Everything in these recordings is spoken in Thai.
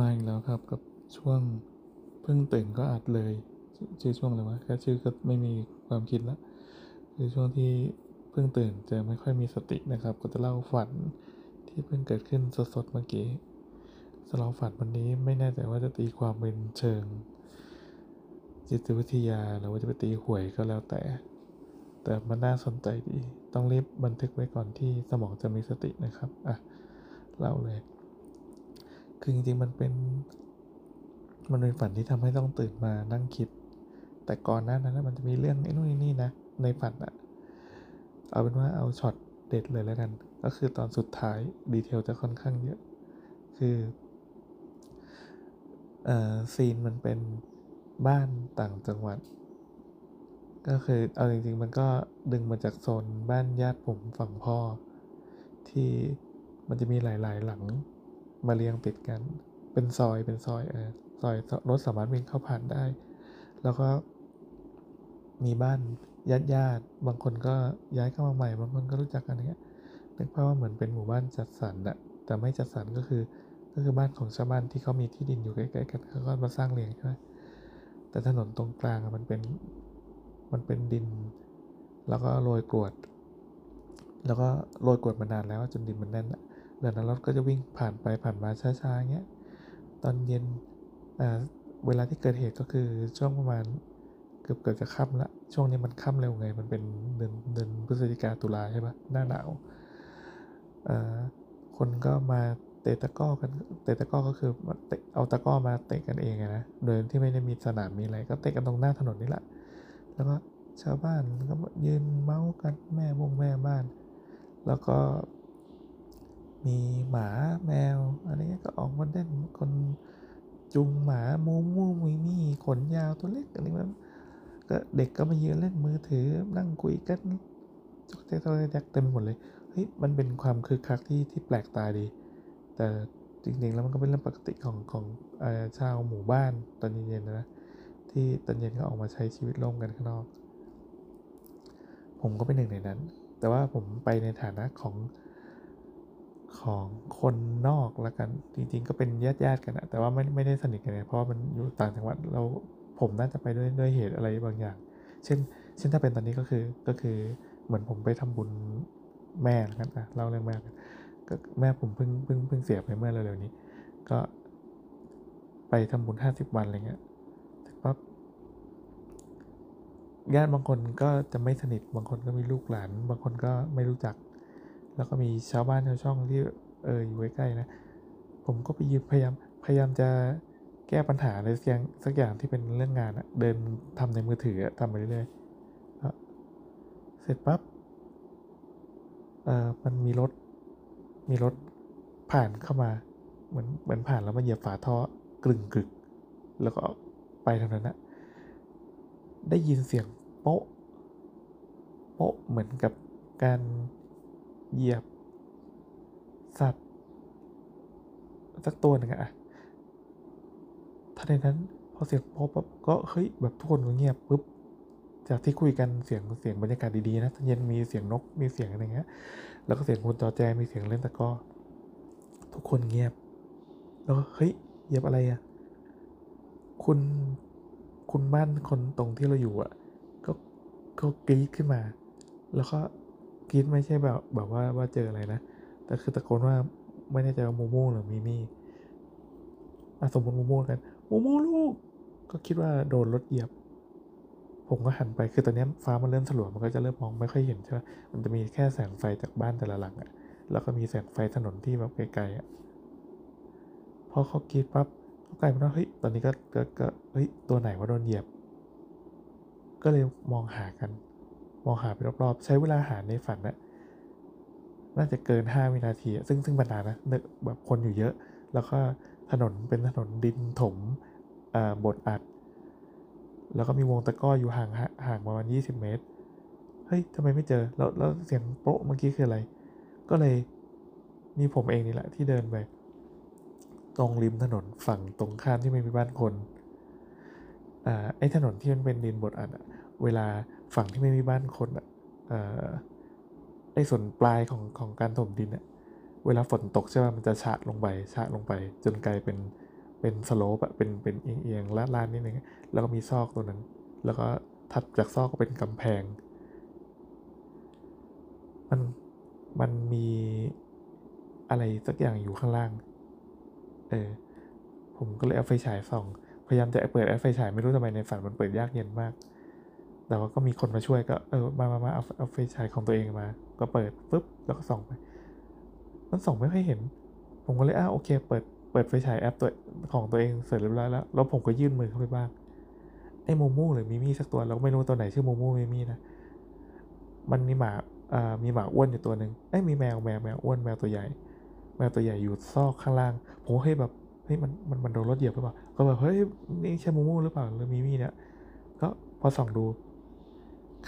มาอีกแล้วครับกับช่วงเพิ่งตื่นก็อัดเลยชื่อช่วงอะไรวะแค่ชื่อก็ไม่มีความคิดละคือช่วงที่เพิ่งตื่นจะไม่ค่อยมีสตินะครับ ก็จะเล่าฝันที่เพิ่งเกิดขึ้นสดๆเมื่อกี้สำหรับฝันวันนี้ไม่แน่ใจว่าจะตีความเป็นเชิง จิตวิทยาหรือว่าจะไปตีหวยก็แล้วแต่ แต่มันน่าสนใจดี ต้องรีบบันทึกไว้ก่อนที่สมองจะมีสตินะครับอะเล่าเลย คือจริงๆมันเป็น มันเป็นฝันที่ทำให้ต้องตื่นมานั่งคิด แต่ก่อนหน้านั้นนะมันจะมีเรื่องไอ้นู่นนี่นะ ในฝันอะเอาเป็นว่าเอาช็อตเด็ดเลยแล้วกัน ก็คือตอนสุดท้ายดีเทลจะค่อนข้างเยอะ คือเอ่อซีนมันเป็นบ้านต่างจังหวัด ก็คือเอาจริงๆ มันก็ดึงมาจากโซนบ้านญาติผมฝั่งพ่อ ที่มันจะมีหลายๆหลัง มาเรียงติดกัน เป็นซอยเป็นซอยเออซอยรถสามารถวิ่งเข้าผ่านได้ แล้วก็มีบ้านญาติญาติบางคนก็ย้ายเข้ามาใหม่ บางคนก็รู้จักกันเงี้ยนึกภาพว่าเหมือนเป็นหมู่บ้านจัดสรรอะแต่ไม่จัดสรรก็คือก็คือบ้านของชาวบ้านที่เขามีที่ดินอยู่ใกล้ๆกันเขาก็มาสร้างเรียงใช่ไหมแต่ถนนตรงกลางมันเป็นมันเป็นดิน แล้วก็โรยกรวด แล้วก็โรยกรวดมานานแล้วจนดินมันแน่นอะ ดังนั้นรถก็จะวิ่งผ่านไปผ่านมาช้าๆอย่างเงี้ยตอนเย็นเวลาที่เกิดเหตุก็คือช่วงประมาณเกือบเกือบจะค่ำละช่วงนี้มันค่ำเร็วไง มันเป็นเดือนเดือนพฤศจิกาตุลาใช่ปะหน้าหนาวคนก็มาเตะตะก้อกันเตะตะก้อก็คือมาเตะเอาตะก้อมาเตะกันเองนะโดยที่ไม่ได้มีสนามมีอะไรก็เตะกันตรงหน้าถนนนี่แหละแล้วก็ชาวบ้านก็ยืนเมาส์กันแม่วงแม่บ้าน แล้วก็ มีหมาแมวอะไรเงี้ยก็ออกมาเล่นคนจุงหมามูมูมีมีขนยาวตัวเล็กอะไรแบบก็เด็กก็มายืนเล่นมือถือนั่งคุยกันจกแจ๊กจกแจ๊กเต็มหมดเลยเฮ้ยมันเป็นความคึกคักที่ที่แปลกตาดี แต่จริงๆแล้วมันก็เป็นเรื่องปกติของของอชาวหมู่บ้านตอนเย็นๆนะที่ตอนเย็นก็ออกมาใช้ชีวิตร่วมกันข้างนอก ผมก็เป็นหนึ่งในนั้น แต่ว่าผมไปในฐานะของ ของคนนอกละกัน จริงๆ ก็เป็นญาติญาติๆกันอะแต่ว่าไม่ไม่ได้สนิทกันเลยเพราะว่ามันอยู่ต่างจังหวัดเราผมน่าจะไปด้วยด้วยเหตุอะไรบางอย่าง เช่น เช่นถ้าเป็นตอนนี้ก็คือก็คือเหมือนผมไปทำบุญแม่ละกันอะเล่าเรื่องแม่กันก็แม่ผมเพิ่งเพิ่งเพิ่งเสียไปเมื่อเร็วๆนี้ ก็ไปทำบุญห้าสิบวันอะไรเงี้ยเสร็จปั๊บญาติบางคนก็จะไม่สนิทบางคนก็มีลูกหลาน บางคนก็ไม่รู้จัก แล้วก็มีชาวบ้านชาวช่องที่เอออยู่ใกล้ๆนะ ผมก็ไปยืนพยายามพยายามจะแก้ปัญหาอะไรสักอย่างสักอย่างที่เป็นเรื่องงานอะเดินทำในมือถือทำไปเรื่อยๆเสร็จปั๊บเออมันมีรถมีรถผ่านเข้ามาเหมือนเหมือนผ่านแล้วมาเหยียบฝาท่อกลึงกึก แล้วก็ไปทางนั้นนะได้ยินเสียงโป๊ะโป๊ะเหมือนกับการ เหยียบ สัตว์ สักตัวหนึ่งอะทันใดนั้นพอเสียงโป๊ะปั๊บก็เฮ้ยแบบทุกคนก็เงียบปุ๊บจากที่คุยกันเสียงเสียงบรรยากาศดีๆนะตอนเย็นมีเสียงนกมีเสียงอะไรเงี้ย แล้วก็เสียงคนจอแจมีเสียงเล่นตะก้อทุกคนเงียบ แล้วก็เฮ้ยเหยียบอะไรอะคุณคุณบ้านคนตรงที่เราอยู่อะก็ก็กรี๊ดขึ้นมา แล้วก็ กรีดไม่ใช่แบบแบบว่าว่าเจออะไรนะ แต่คือตะโกนว่าไม่แน่ใจว่าโมโม่หรือมิมี่อะสมมติโมโม่กันโมโม่ลูก ก็คิดว่าโดนรถเหยียบ ผมก็หันไปคือตอนนี้ฟ้ามันเริ่มสลัวมันก็จะเริ่มมองไม่ค่อยเห็นใช่ไหมมันจะมีแค่แสงไฟจากบ้านแต่ละหลังอะแล้วก็มีแสงไฟถนนที่แบบไกลๆอะพอเขากรีดปั๊บก็กลายเป็นว่าเฮ้ยตอนนี้ก็ก็ก็เฮ้ยตัวไหนว่าโดนเหยียบ ก็เลยมองหากัน มองหาไปรอบๆ ใช้เวลาหาในฝันนะน่าจะเกิน 5 วินาที ซึ่งซึ่งบรรดานะเนอแบบคนอยู่เยอะ แล้วก็ถนนเป็นถนนดินถมบดอัด แล้วก็มีวงตะก้ออยู่ห่างห่างห่างประมาณ 20 เมตร เฮ้ยทำไมไม่เจอ แล้วแล้วเสียงโป๊ะเมื่อกี้คืออะไร ก็เลยมีผมเองนี่แหละที่เดินไป ตรงริมถนนฝั่งตรงข้ามที่ไม่มีบ้านคน อ่า ไอ้ถนนที่มันเป็นดินบดอัดอะเวลา ฝั่งที่ไม่มีบ้านคนอะอ่าไอ้ส่วนปลายของของการถมดินอะเวลาฝนตกใช่ป่ะมันจะฉะลงไปฉะลงไป จนกลายเป็นเป็นสโลปอะเป็นเป็นเอียงเอียงลาดลาดนิดนึงแล้วก็มีซอกตัวนั้น แล้วก็ถัดจากซอกก็เป็นกำแพง มันมันมีอะไรสักอย่างอยู่ข้างล่าง เออ ผมก็เลยเอาไฟฉายส่อง พยายามจะเปิดแอปไฟฉายไม่รู้ทำไมในฝันมันเปิดยากเย็นมาก แต่ว่าก็มีคนมาช่วยก็เออมามามาเอาเอาไฟฉายของตัวเองมา ก็เปิดปุ๊บแล้วก็ส่องไป มันส่องไม่ค่อยเห็น ผมก็เลยอ้าโอเค เปิดเปิดไฟฉายแอปตัวของตัวเองเสร็จเรียบร้อยแล้ว แล้วผมก็ยื่นมือเข้าไปบ้างไอ้โมมูหรือมิมี่สักตัวเราก็ไม่รู้ตัวไหนชื่อโมมูมิมี่นะ มันมีหมาอ่ามีหมาอ้วนอยู่ตัวหนึ่งเอ้มีแมวแมวแมวอ้วนแมวตัวใหญ่ แมวตัวใหญ่อยู่ซอกข้างล่าง ผมเฮ้ยแบบเฮ้ยมันมันมันโดนรถเหยียบหรือเปล่า ก็แบบเฮ้ยนี่ใช่โมมูหรือเปล่าหรือมิมี่เนี่ย ก็พอส่องดู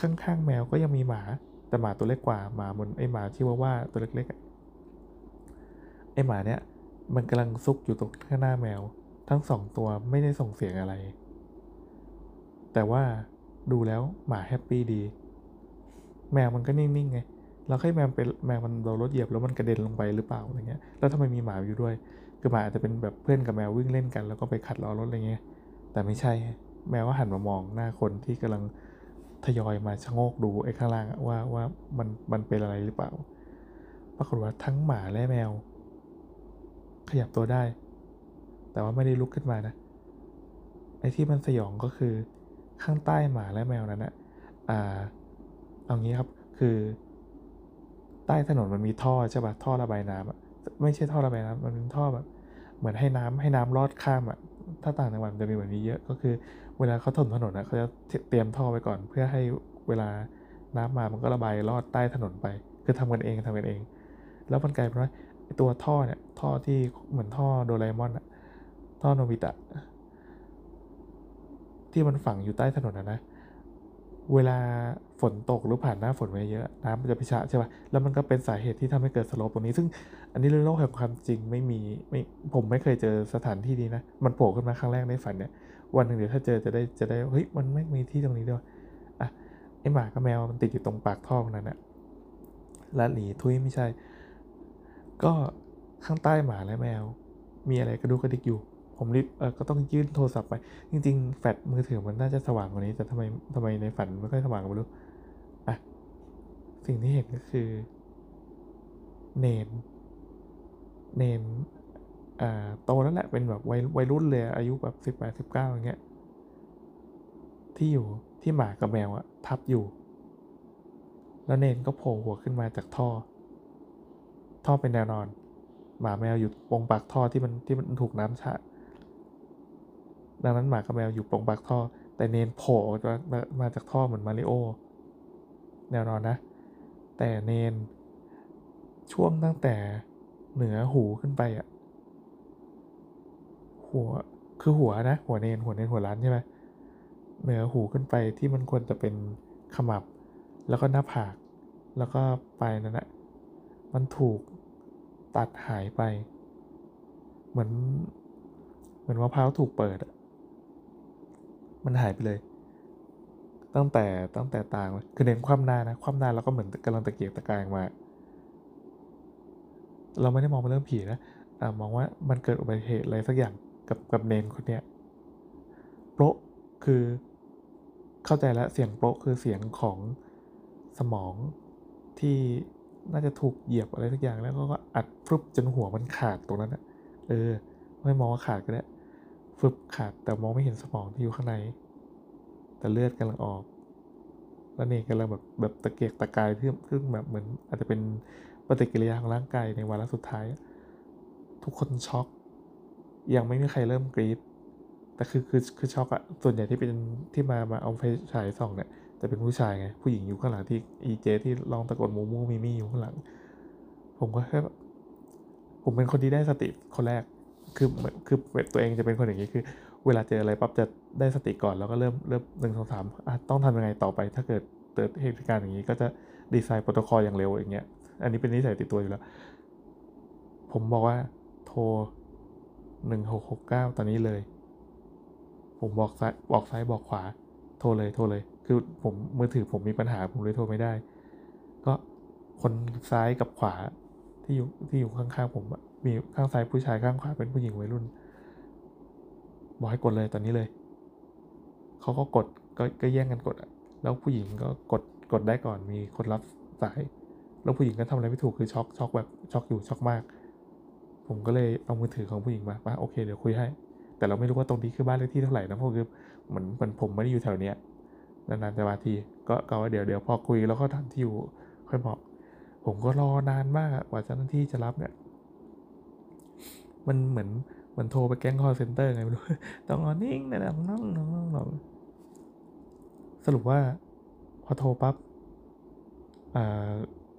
ข้างๆแมวก็ยังมีหมา แต่หมาตัวเล็กกว่าหมาบนไอหมาที่ว่าว่าตัวเล็กๆไอหมาเนี่ยมันกำลังซุกอยู่ตรงข้างหน้าแมว ทั้งสองตัวไม่ได้ส่งเสียงอะไร แต่ว่าดูแล้วหมาแฮปปี้ดี แมวมันก็นิ่งๆไงเราให้แมวเป็นแมวมันโดนรถเหยียบแล้วมันกระเด็นลงไปหรือเปล่าอะไรเงี้ยแล้วทำไมมีหมาอยู่ด้วยคือหมาอาจจะเป็นแบบเพื่อนกับแมววิ่งเล่นกัน แล้วก็ไปขัดล้อรถอะไรเงี้ยแต่ไม่ใช่แมวว่าหันมามองหน้าคนที่กำลัง ทยอยมาชะโงกดูไอ้ข้างล่างว่าว่ามันมันเป็นอะไรหรือเปล่า ปรากฏว่าทั้งหมาและแมว ขยับตัวได้ แต่ว่าไม่ได้ลุกขึ้นมานะ ไอ้ที่มันสยองก็คือข้างใต้หมาและแมวนั้นอะอ่า เอางี้ครับ คือ ใต้ถนนมันมีท่อใช่ปะท่อระบายน้ำอะไม่ใช่ท่อระบายน้ำมันเป็นท่อแบบ เหมือนให้น้ำให้น้ำลอดข้ามอะถ้าต่างจังหวัดมันจะมีแบบนี้เยอะ ก็คือ เวลาเขาถมถนนนะเขาจะเตรียมท่อไว้ก่อน เพื่อให้เวลาน้ำมามันก็ระบายลอดใต้ถนนไป คือทำกันเองทำกันเอง แล้วมันกลายเป็นว่าตัวท่อเนี่ยท่อที่เหมือนท่อโดราเอมอนอะท่อโนบิตะ ที่มันฝังอยู่ใต้ถนนนะนะ เวลาฝนตกหรือผ่านหน้าฝนมาเยอะน้ำมันจะไปชะใช่ป่ะแล้วมันก็เป็นสาเหตุที่ทำให้เกิดสโลปตรงนี้ ซึ่งอันนี้เรื่องโลกแห่งความจริงไม่มีไม่ผมไม่เคยเจอสถานที่นี้นะ มันโผล่ขึ้นมาครั้งแรกในฝันเนี่ย วันหนึ่งเดี๋ยวถ้าเจอจะได้จะได้เฮ้ยมันไม่มีที่ตรงนี้ด้วยอะไอหมากับแมวมันติดอยู่ตรงปากท่อนั้นนะและหลีทุยไม่ใช่ ก็ข้างใต้หมาและแมว มีอะไรกระดูกกระดิกอยู่ ผมรีบเออก็ต้องยื่นโทรศัพท์ไป จริง ๆ แฟลชมือถือมันน่าจะสว่างกว่านี้ แต่ทำไมทำไมในฝันไม่ค่อยสว่างไม่รู้อะสิ่งที่เห็นก็คือ เนน เนน โตแล้วแหละเป็นแบบวัยวัยรุ่นเลยอายุแบบสิบแปดสิบเก้าอย่างเงี้ยที่อยู่ที่หมากับแมวอะทับอยู่ แล้วเนนก็โผล่หัวขึ้นมาจากท่อ ท่อเป็นแนวนอน หมาแมวอยู่ตรงปากท่อที่มันที่มันถูกน้ำชะ ดังนั้นหมากับแมวอยู่ตรงปากท่อ แต่เนนโผล่มามามาจากท่อเหมือนมาริโอแนวนอนนะ แต่เนนช่วงตั้งแต่เหนือหูขึ้นไปอะ หัวคือหัวนะ หัวเนนหัวเนนหัวล้านใช่ไหมเหนือหูขึ้นไปที่มันควรจะเป็นขมับ แล้วก็หน้าผาก แล้วก็ปลายนั้นนะมันถูกตัดหายไป เหมือน เหมือนมะพร้าวถูกเปิดมันหายไปเลย ตั้งแต่ตั้งแต่ต่างเลยคือเน้นคว่ำหน้านะ คว่ำหน้าแล้วก็เหมือนกำลังตะเกียกตะกายมา เราไม่ได้มองเป็นเรื่องผีนะอ่ามองว่ามันเกิดอุบัติเหตุอะไรสักอย่าง กับกับเนนคนเนี้ยโปรคือเข้าใจแล้วเสียงโปรคือเสียงของสมองที่น่าจะถูกเหยียบอะไรสักอย่างแล้วก็อัดฟึบจนหัวมันขาดตรงนั้นอะเออ ไม่มองว่าขาดก็ได้ฟึบขาดแต่มองไม่เห็นสมองที่อยู่ข้างใน แต่เลือดกำลังออก แล้วเนกำลังแบบแบบตะเกียกตะกายเพื่อเพื่อแบบเหมือนอาจจะเป็นปฏิกิริยาของร่างกายในวาระสุดท้าย ทุกคนช็อก ยังไม่มีใครเริ่มกรีดแต่คือคือคือช็อกอะส่วนใหญ่ที่เป็นที่มามาเอาไฟฉายส่องเนี่ยจะเป็นผู้ชายไงผู้หญิงอยู่ข้างหลังที่อีเจที่ลองตะโกนมูมูมีมี่อยู่ข้างหลัง ผมก็แค่ผมเป็นคนที่ได้สติคนแรกคือคือตัวเองจะเป็นคนอย่างนี้คือ เวลาเจออะไรปั๊บจะได้สติก่อนแล้วก็เริ่มเริ่มหนึ่งสองสามต้องทำยังไงต่อไป ถ้าเกิดเกิดเหตุการณ์อย่างนี้ ก็จะดีไซน์โปรโตคอลอย่างเร็วอย่างเงี้ย อันนี้เป็นนิสัยติดตัวอยู่แล้ว ผมบอกว่าโทร หนึ่งหกหกเก้าตอนนี้เลย ผมบอกซ้ายบอกซ้ายบอกขวา โทรเลยโทรเลย คือผมมือถือผมมีปัญหาผมเลยโทรไม่ได้ ก็คนซ้ายกับขวาที่อยู่ที่อยู่ข้างๆผมอะมีข้างซ้ายผู้ชายข้างขวาเป็นผู้หญิงวัยรุ่น บอกให้กดเลยตอนนี้เลยเขาก็กดก็ก็แย่งกันกดอะแล้วผู้หญิงก็กดกดได้ก่อนมีคนรับสาย แล้วผู้หญิงก็ทำอะไรไม่ถูกคือช็อกช็อกแบบช็อกอยู่ช็อกมาก ผมก็เลยเอามือถือของผู้หญิงมาว่าโอเคเดี๋ยวคุยให้ แต่เราไม่รู้ว่าตรงนี้คือบ้านเลขที่เท่าไหร่นะเพราะคือเหมือนเหมือนผมไม่ได้อยู่แถวเนี้ยนานๆจะมาทีก็ก็ว่าเดี๋ยวเดี๋ยวพอคุยแล้วก็ถามที่อยู่ค่อยบอกผมก็รอนานมากกว่าเจ้าหน้าที่จะรับเนี่ยมันเหมือนเหมือนโทรไปแก๊งคอลเซ็นเตอร์ไงไม่รู้ต้องนอนนิ่งนะน้องน้องน้องน้องสรุปว่าพอโทรปั๊บ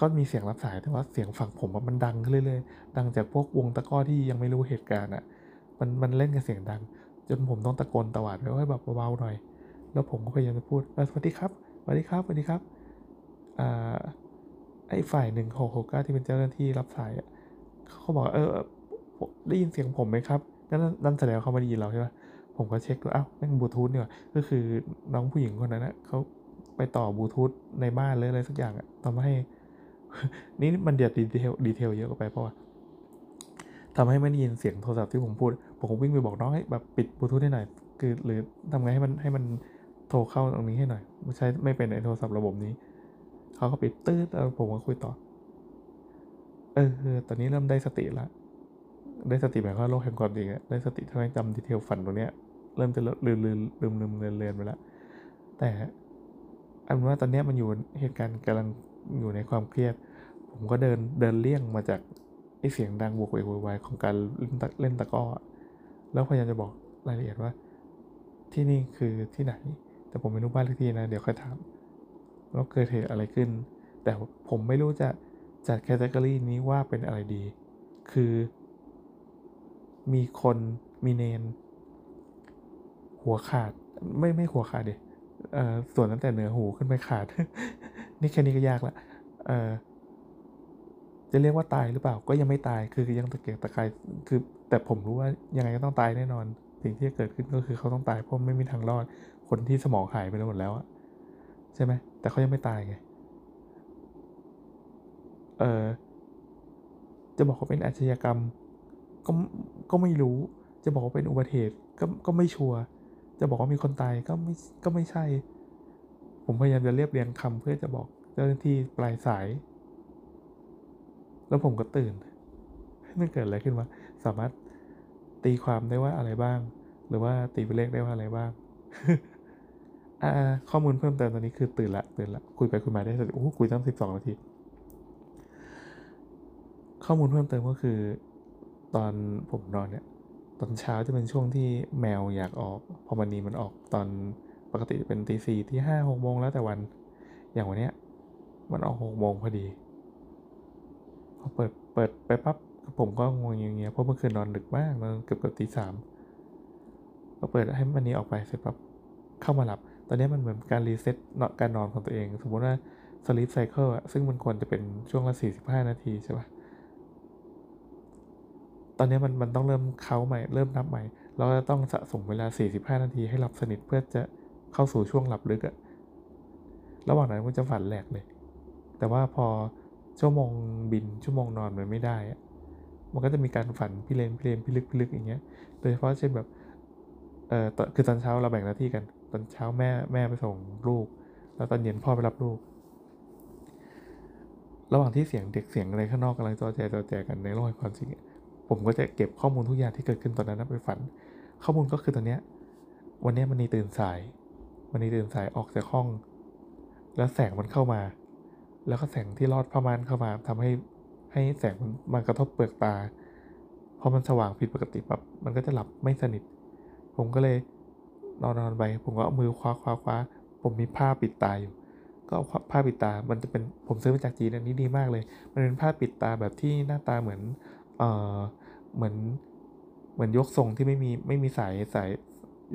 ก็มีเสียงรับสายแต่ว่าเสียงฝั่งผมมันดังขึ้นเรื่อยๆดังจากพวกวงตะก้อที่ยังไม่รู้เหตุการณ์อะมันมันเล่นกับเสียงดัง จนผมต้องตะโกนตวาดไปว่าแบบเบาๆหน่อย แล้วผมก็พยายามจะพูดสวัสดีครับสวัสดีครับสวัสดีครับอ่าไอ้ฝ่ายหนึ่งหกหกเก้าที่เป็นเจ้าหน้าที่รับสายอะเขาบอกเออได้ยินเสียงผมไหมครับนั่นนั่นแสดงว่าเขาไม่ได้ยินเราใช่ไหมผมก็เช็คดูอ้าวแม่งบลูทูธเนี่ยก็คือน้องผู้หญิงคนนั้นนะเขาไปต่อบลูทูธในบ้านเลยอะไรสักอย่างอะทำให้ นี่มันเดียด detail detail เยอะเกินไปเพราะว่าทำให้ไม่ได้ยินเสียงโทรศัพท์ที่ผมพูด ผมวิ่งไปบอกน้องให้แบบปิดบลูทูธให้หน่อย คือหรือทำไงให้มันให้มันโทรเข้าตรงนี้ให้หน่อย ไม่ใช่ไม่เป็นในโทรศัพท์ระบบนี้ เขาก็ปิดตื้อแล้วผมก็คุยต่อ เออ ตอนนี้เริ่มได้สติละ ได้สติหมายความว่าโลกแห่งความจริงอะได้สติทำให้จำดีเทลฝันตรงเนี้ย เริ่มจะลืมลืมลืมลืมเลือนเลือนไปแล้วแต่อันว่าตอนนี้มันอยู่เหตุการณ์กำลังอยู่ในความเครียด ผมก็เดินเดินเลี่ยงมาจากไอเสียงดังบวกเวกวยวายของการเล่นตะเล่นตะก้อ แล้วพยายามจะบอกรายละเอียดว่า ที่นี่คือที่ไหน แต่ผมไม่รู้บ้านเลขที่นะ เดี๋ยวค่อยถามแล้วเกิดเหตุอะไรขึ้น แต่ผมไม่รู้จะจัดแคตตากรีนี้ว่าเป็นอะไรดี คือ มีคนมีเนน หัวขาดไม่ไม่หัวขาดเดยเอ่อส่วนตั้งแต่เหนือหูขึ้นไปขาด นี่แค่นี้ก็ยากละเอ่อ จะเรียกว่าตายหรือเปล่าก็ยังไม่ตายคือยังตะเกียกตะกายคือแต่ผมรู้ว่ายังไงก็ต้องตายแน่นอน สิ่งที่จะเกิดขึ้นก็คือเขาต้องตายเพราะไม่มีทางรอด คนที่สมองหายไปแล้วหมดแล้วอะใช่ไหมแต่เขายังไม่ตายไงเออจะบอกว่าเป็นอาชญากรรมก็ก็ไม่รู้ จะบอกว่าเป็นอุบัติเหตุก็ก็ไม่ชัวร์จะบอกว่ามีคนตายก็ไม่ก็ไม่ใช่ ผมพยายามจะเรียบเรียงคำเพื่อจะบอกเจ้าหน้าที่ปลายสาย แล้วผมก็ตื่นมันเกิดอะไรขึ้นวะสามารถตีความได้ว่าอะไรบ้าง หรือว่าตีเป็นเลขได้ว่าอะไรบ้างข้อมูลเพิ่มเติมตอนนี้คือตื่นละตื่นละคุยไปคุยมาได้สักโอ้คุยตั้งสิบสองนาที ข้อมูลเพิ่มเติมก็คือ ตอนผมนอนเนี่ย ตอนเช้าจะเป็นช่วงที่แมวอยากออก พอมันนี้มันออกตอนปกติจะเป็นตีสี่ที่ห้าหกโมงแล้วแต่วัน อย่างวันเนี้ย มันออกหกโมงพอดี อเปิดเปิดไปปั๊บผมก็งงอย่างเงี้ยเพราะเมื่อคืนนอนดึกมากนอนเกือบเกือบตีสามก็เปิดให้มันนี้ออกไปเสร็จปั๊บเข้ามาหลับ ตอนนี้มันเหมือนการรีเซ็ตการนอนของตัวเอง สมมติว่า sleep cycle อะซึ่งมันควรจะเป็นช่วงละ45นาทีใช่ปะตอนนี้มันมันต้องเริ่มเค้าใหม่เริ่มนับใหม่ เราจะต้องสะสมเวลา 45 นาทีให้หลับสนิทเพื่อจะเข้าสู่ช่วงหลับลึกอะระหว่างนั้นมันจะฝันแหลกเลย แต่ว่าพอ ชั่วโมงบินชั่วโมงนอนมันไม่ได้อะมันก็จะมีการฝันพิเรนพิเรนพิลึกพิลึกอย่างเงี้ย โดยเฉพาะเช่นแบบเอ่อคือตอนเช้าเราแบ่งหน้าที่กัน ตอนเช้าแม่แม่ไปส่งลูก แล้วตอนเย็นพ่อไปรับลูก ระหว่างที่เสียงเด็กเสียงอะไรข้างนอกกำลังจอแจจอแจกันในโลกแห่งความจริงผมก็จะเก็บข้อมูลทุกอย่างที่เกิดขึ้นตอนนั้นไปฝัน ข้อมูลก็คือตอนเนี้ยวันนี้มันนีตื่นสาย มันนีตื่นสายออกจากห้อง แล้วแสงมันเข้ามา แล้วก็แสงที่ลอดผ้าม่านเข้ามาทำให้ให้แสงมันมากระทบเปลือกตาพอมันสว่างผิดปกติปั๊บมันก็จะหลับไม่สนิท ผมก็เลยนอนนอนไปผมก็เอามือคว้าคว้าคว้าผมมีผ้าปิดตาอยู่ ก็เอาผ้าปิดตา มันจะเป็นผมซื้อมาจากจีนอันนี้ดีมากเลย มันเป็นผ้าปิดตาแบบที่หน้าตาเหมือนเอ่อเหมือนเหมือนยกทรงที่ไม่มีไม่มีสายสาย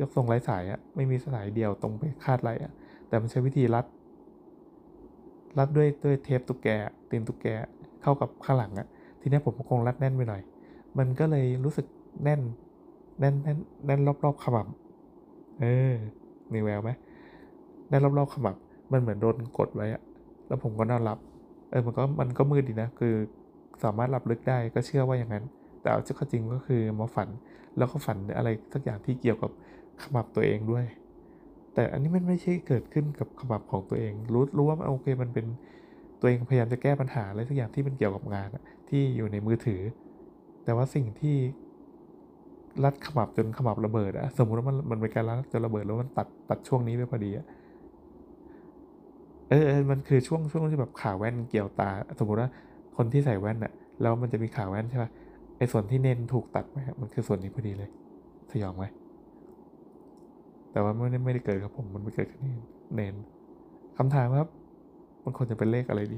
ยกทรงไร้สายอะไม่มีสายเดียวตรงไปคาดไหลอะแต่มันใช้วิธีรัด รัดด้วยด้วยเทปตุ๊กแกตีนตุ๊กแกเข้ากับข้างหลังอะทีนี้ผมก็คงรัดแน่นไปหน่อย มันก็เลยรู้สึกแน่น แน่นแน่นแน่นรอบๆขมับเออมีแววไหมแน่นรอบๆขมับ มันเหมือนโดนกดไว้อะแล้วผมก็นอนหลับ เออมันก็มันก็มืดดีนะ คือสามารถหลับลึกได้ก็เชื่อว่าอย่างนั้น แต่เอาข้อจริงก็คือมาฝัน แล้วก็ฝันอะไรสักอย่างที่เกี่ยวกับขมับตัวเองด้วย แต่อันนี้มันไม่ใช่เกิดขึ้นกับขมับของตัวเอง รู้รู้ว่าโอเคมันเป็นตัวเองพยายามจะแก้ปัญหาอะไรสักอย่างที่มันเกี่ยวกับงานที่อยู่ในมือถือ แต่ว่าสิ่งที่รัดขมับจนขมับระเบิดอะสมมุติว่ามันมันเป็นการรัดจนระเบิดแล้วมันตัดตัดช่วงนี้ไปพอดีอะเออเออมันคือช่วงช่วงที่แบบขาแว่นเกี่ยวตา สมมุติว่าคนที่ใส่แว่นอะแล้วมันจะมีขาแว่นใช่ป่ะไอ้ส่วนที่เน้นถูกตัดไปมันคือส่วนนี้พอดีเลย สยองไหม แต่ว่าไม่ได้ไม่ได้เกิดกับผมมันไม่เกิดกับเนนเนนคำถามครับมันควรจะเป็นเลขอะไรดี